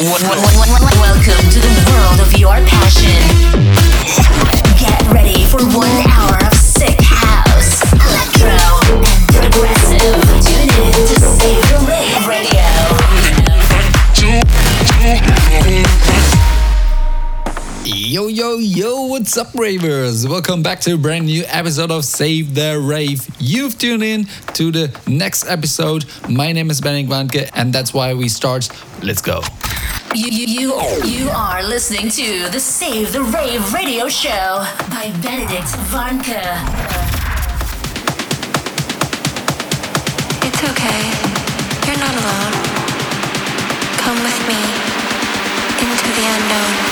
Welcome to the world of your passion. Get ready for one hour Yo, yo, yo, what's up, ravers? Welcome back to a brand new episode of Save the Rave. You've tuned in to the next episode. My name is Benning Vanke, and that's why we start. Let's go. You, you, you, you are listening to the Save the Rave Radio Show by Benedict Varnke. It's okay. You're not alone. Come with me into the unknown.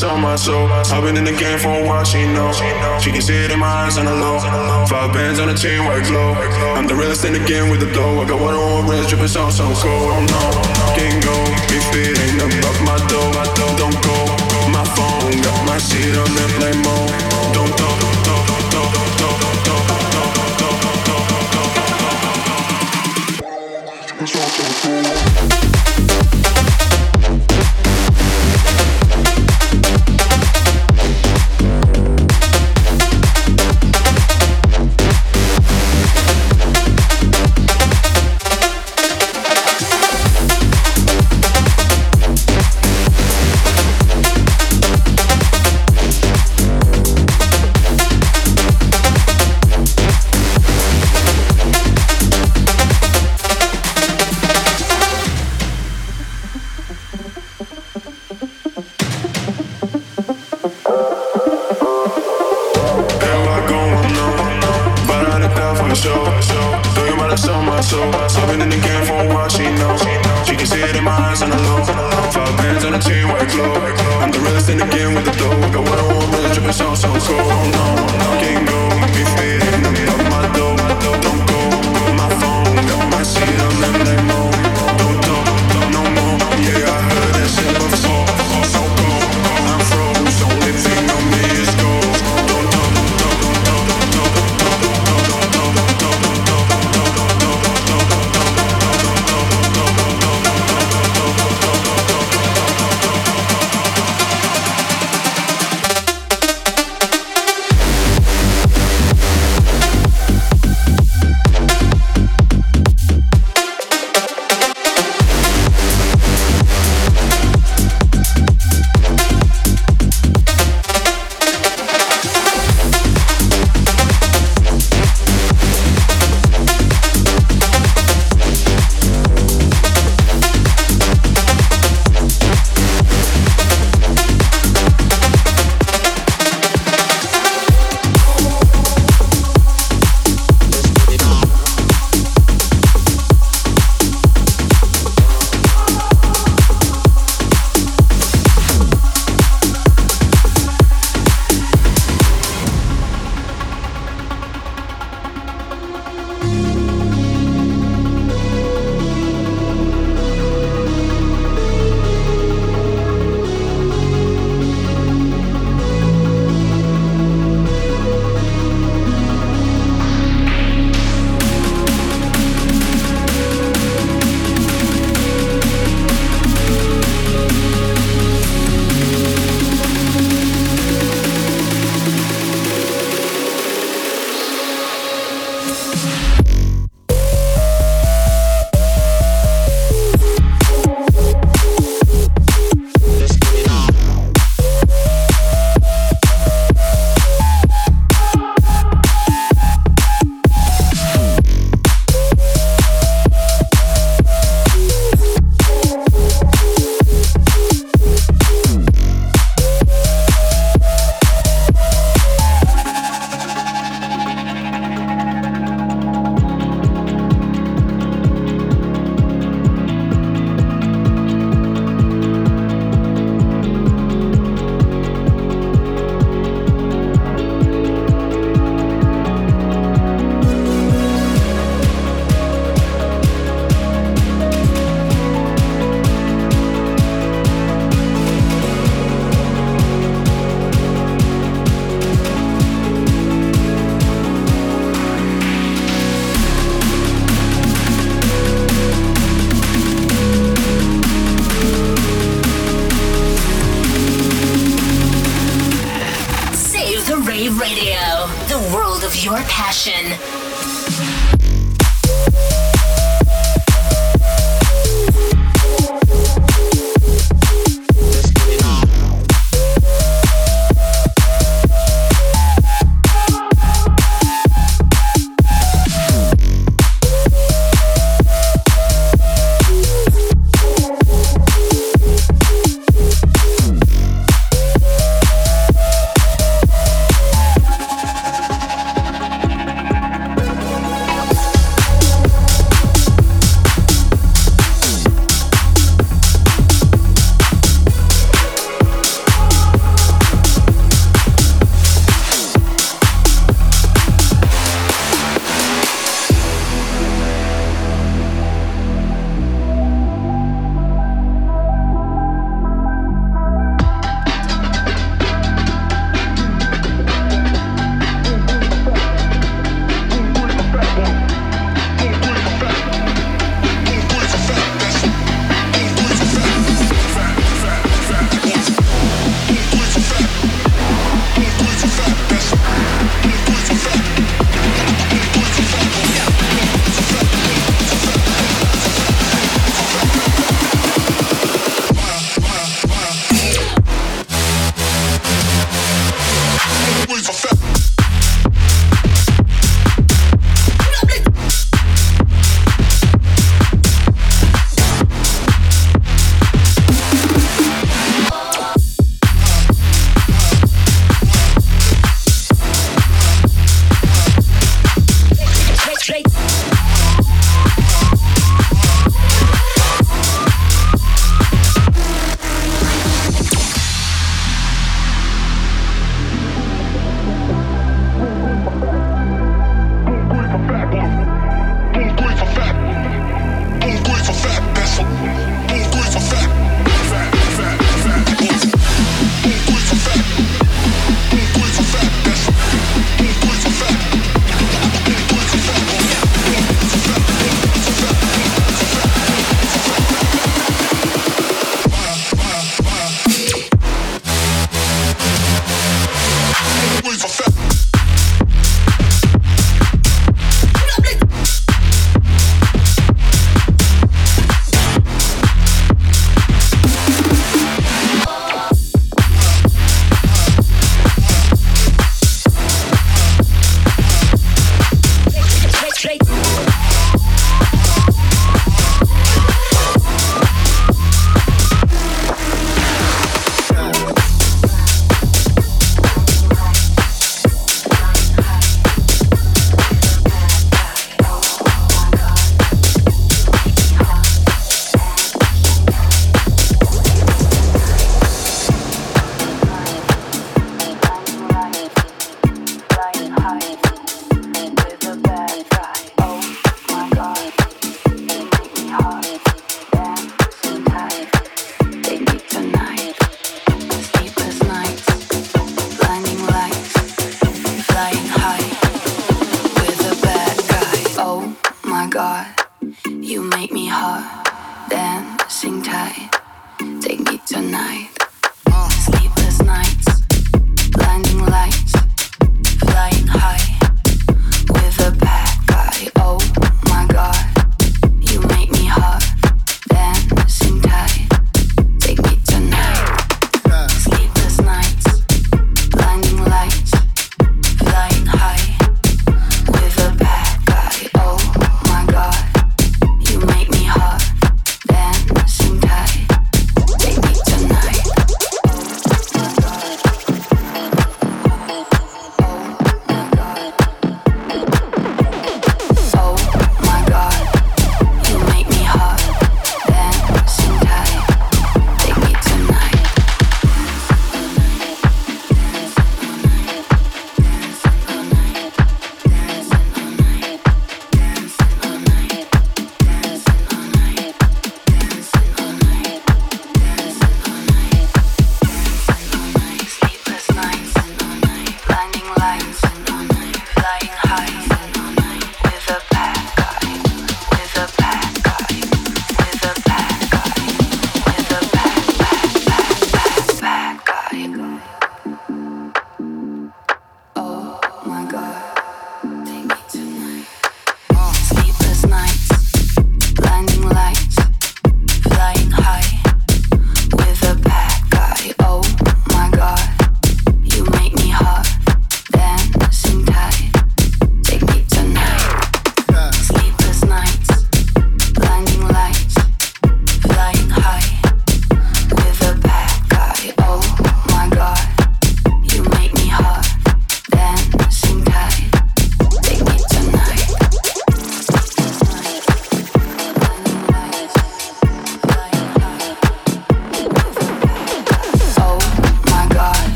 Soul, my soul. I've been in the game for a while, she know. She can see it in my eyes on the low. Five bands on the chain, white glow. I'm the realest in the game with the dough. I got one on one dripping so so cold. Oh no, can't go if it ain't about my dough. Don't go. My phone got my shit on airplane mode. Don't talk, talk, talk, talk, talk, Hell,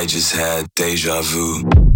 I just had deja vu.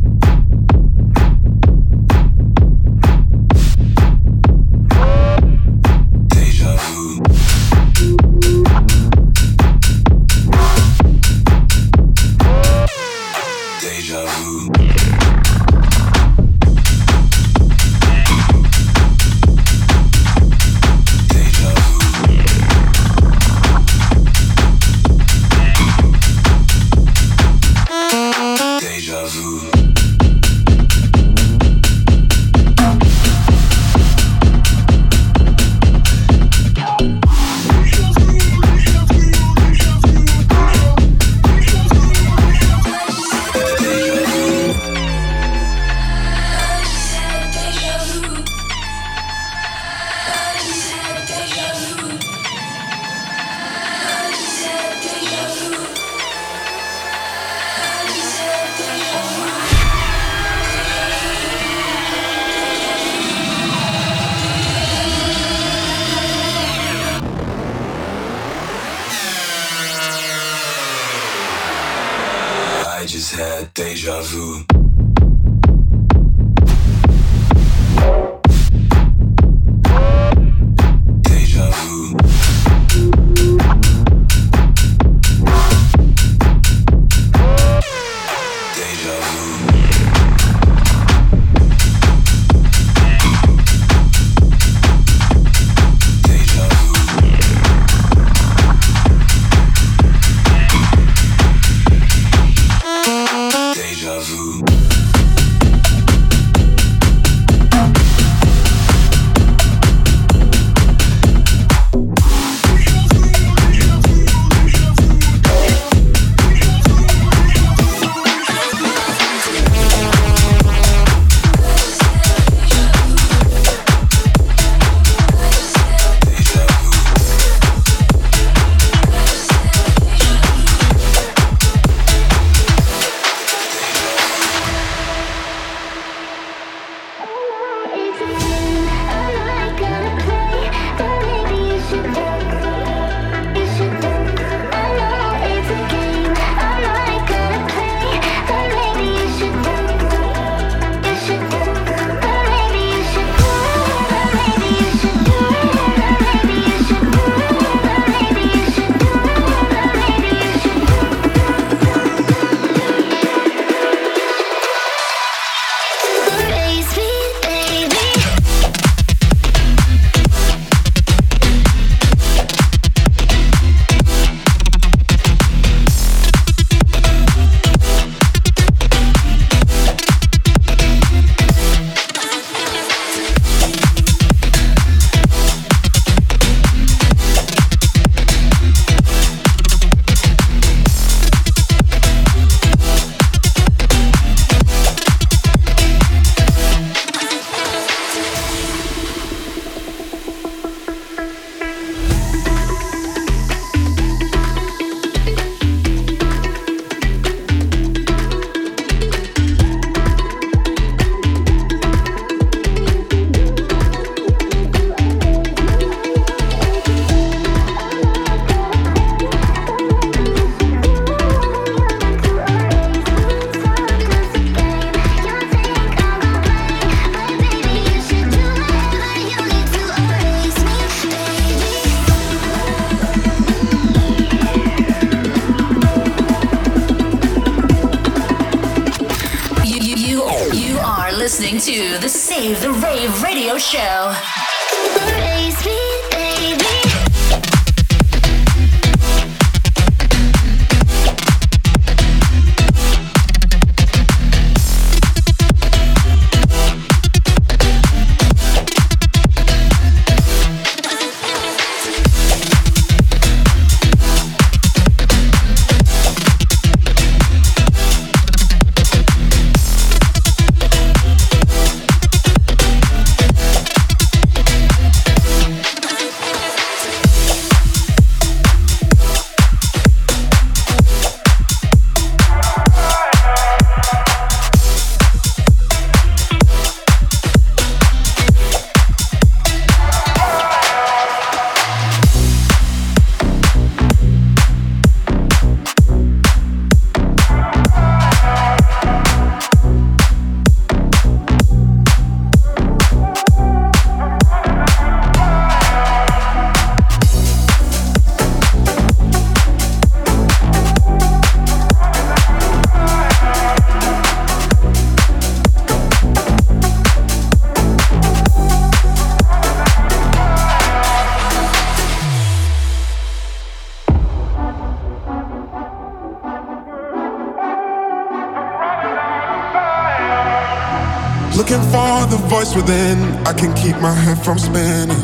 Deja Looking for the voice within, I can keep my head from spinning.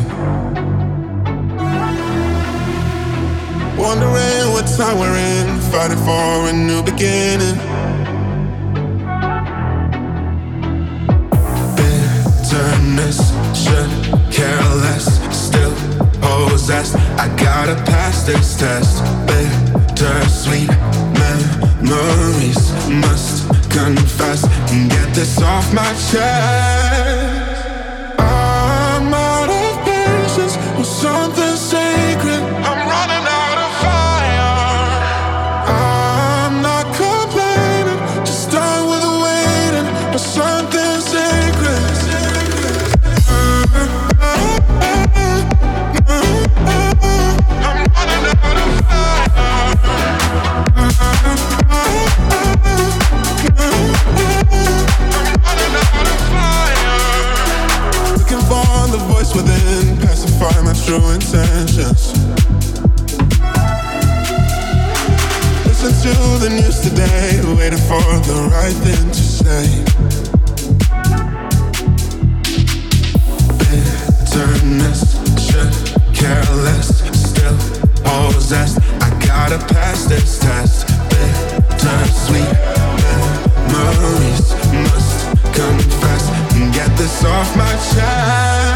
Wondering what time we're in, fighting for a new beginning. Bitterness, should care less, still possessed. I gotta pass this test. Bittersweet memories, must confess and get this off my chest. I'm out of patience with something true intentions. Listen to the news today, waiting for the right thing to say. Bitterness, should care still possessed. I gotta pass this test. Bittersweet memories must confess and get this off my chest.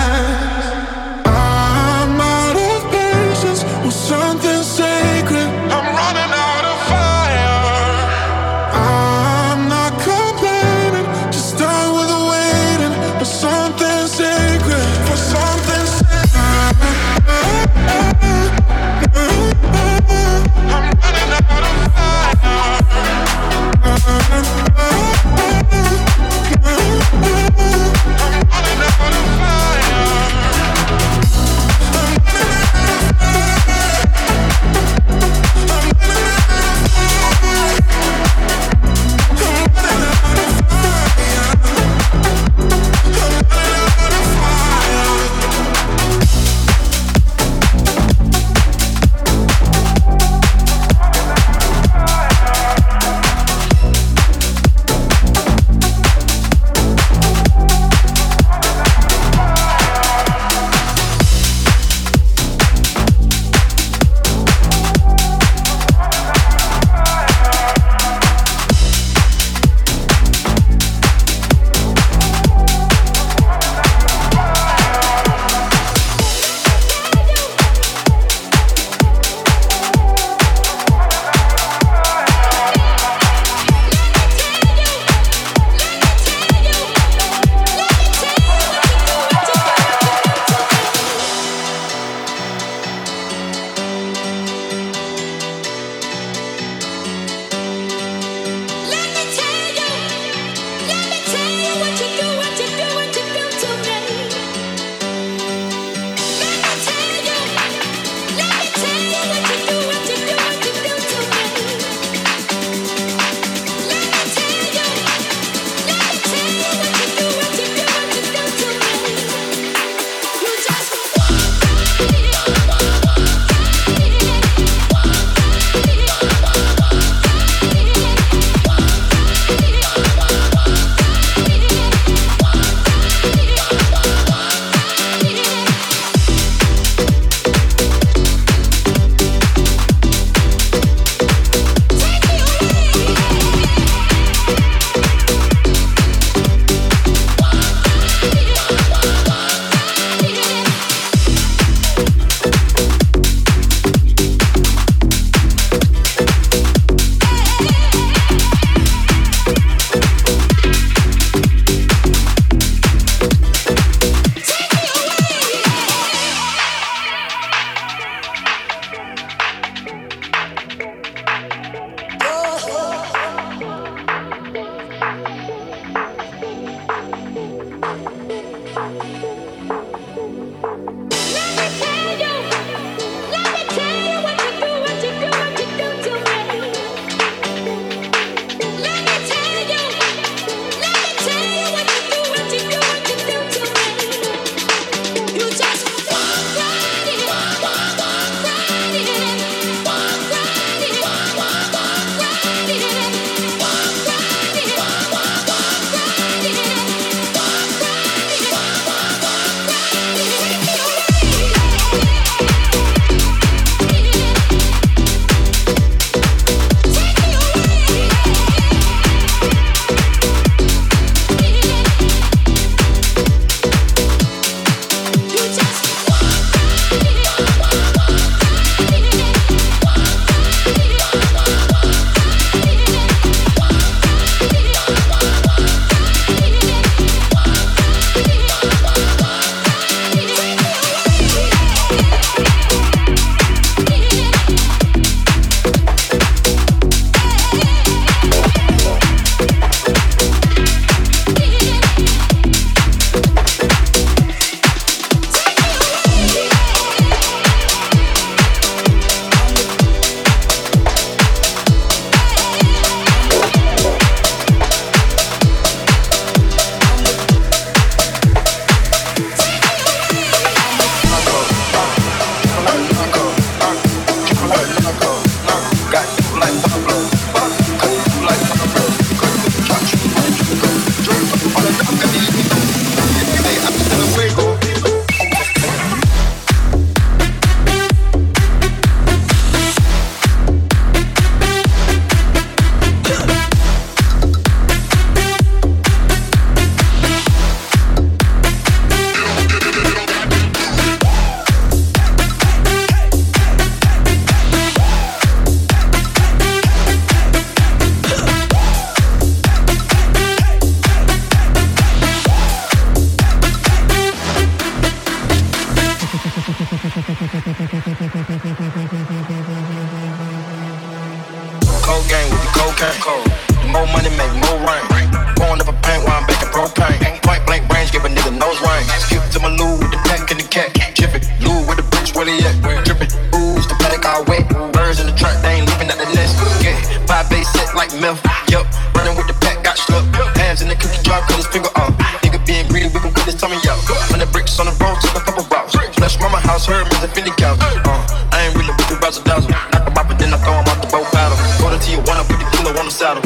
just tell me out. When the bricks on the road, took a couple routes. Flush mama house, her Mr. Fendi couch. Uh, I ain't really with the razzle dazzle. Knock a bop, but then I throw him out the boat battle. Go to Tijuana, put the kilo on the saddle.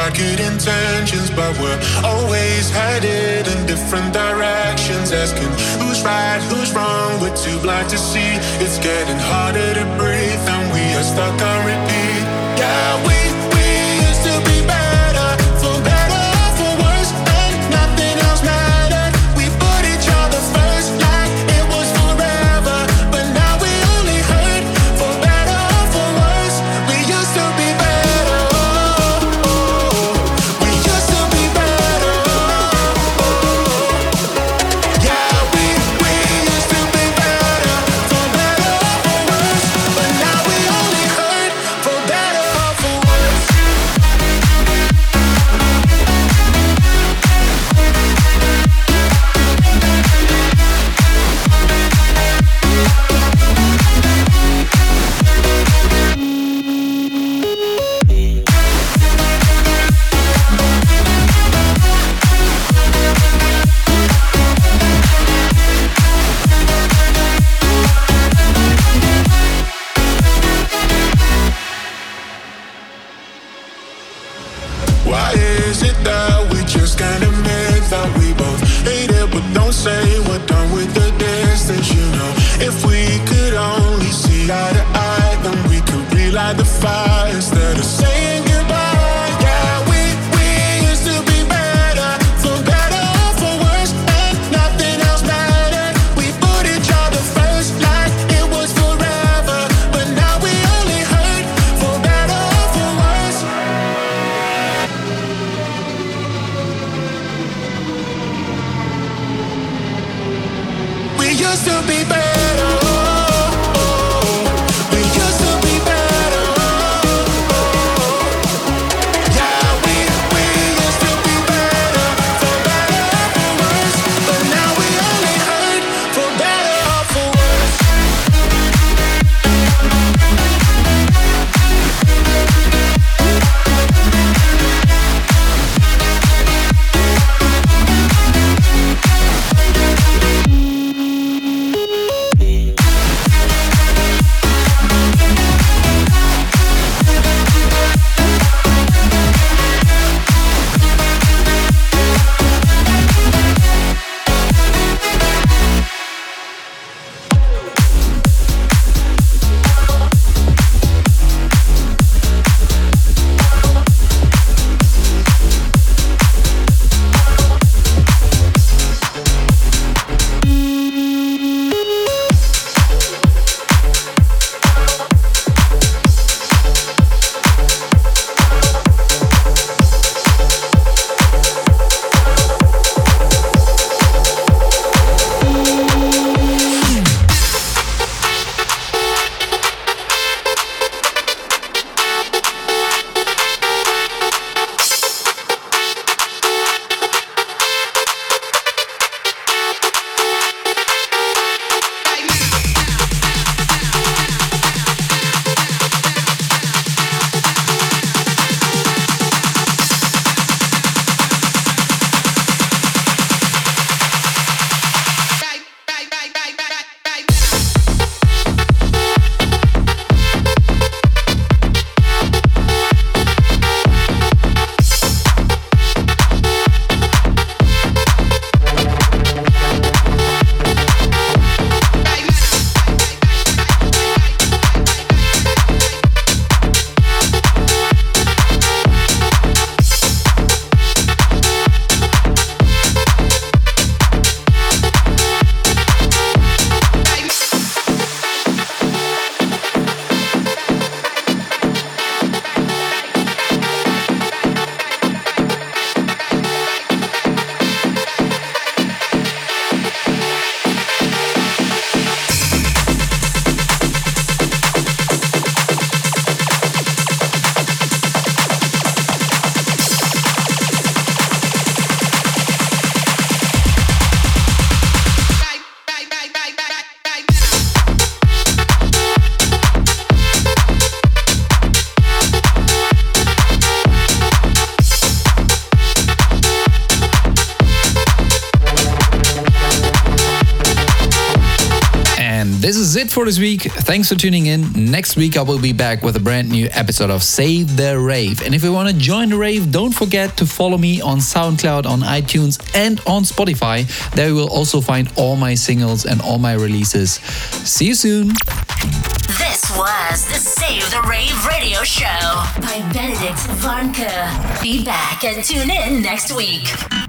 got good intentions, but we're always headed in different directions. Asking who's right, who's wrong, we're too blind to see. It's getting harder to breathe, and we are stuck on repeat. Yeah, we. For this week. Thanks for tuning in. Next week, I will be back with a brand new episode of Save the Rave. And if you want to join the rave, don't forget to follow me on SoundCloud, on iTunes, and on Spotify. There you will also find all my singles and all my releases. See you soon. This was the Save the Rave radio show by Benedict Varnke. Be back and tune in next week.